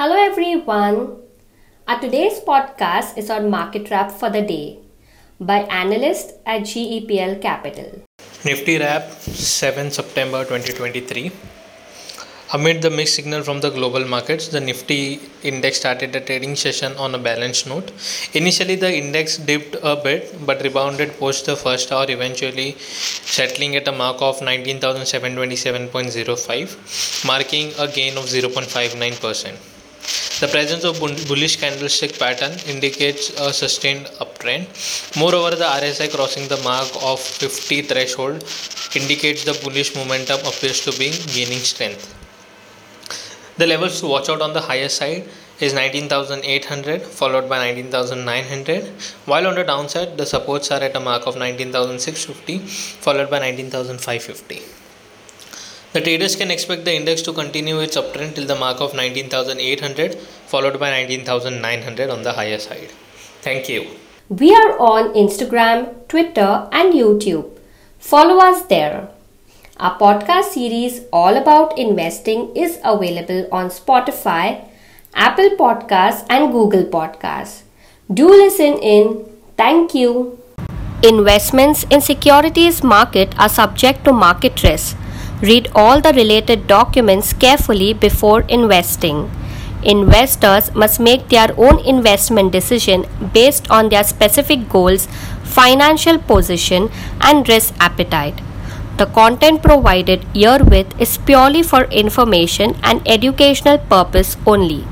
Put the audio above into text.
Hello everyone. Our today's podcast is on market wrap for the day by analyst at GEPL Capital. Nifty wrap 7 September 2023. Amid the mixed signal from the global markets, the Nifty index started the trading session on a balanced note. Initially, the index dipped a bit but rebounded post the first hour, eventually settling at a mark of 19,727.05, marking a gain of 0.59%. The presence of bullish candlestick pattern indicates a sustained uptrend. Moreover, the RSI crossing the mark of 50 threshold indicates the bullish momentum appears to be gaining strength. The levels to watch out on the higher side is 19,800 followed by 19,900 while on the downside the supports are at a mark of 19,650 followed by 19,550. The traders can expect the index to continue its uptrend till the mark of 19,800 followed by 19,900 on the higher side. Thank you. We are on Instagram, Twitter and YouTube. Follow us there. Our podcast series all about investing is available on Spotify, Apple Podcasts, and Google Podcasts. Do listen in. Thank you. Investments in securities market are subject to market risk. Read all the related documents carefully before investing. Investors must make their own investment decision based on their specific goals, financial position, and risk appetite. The content provided herewith is purely for information and educational purpose only.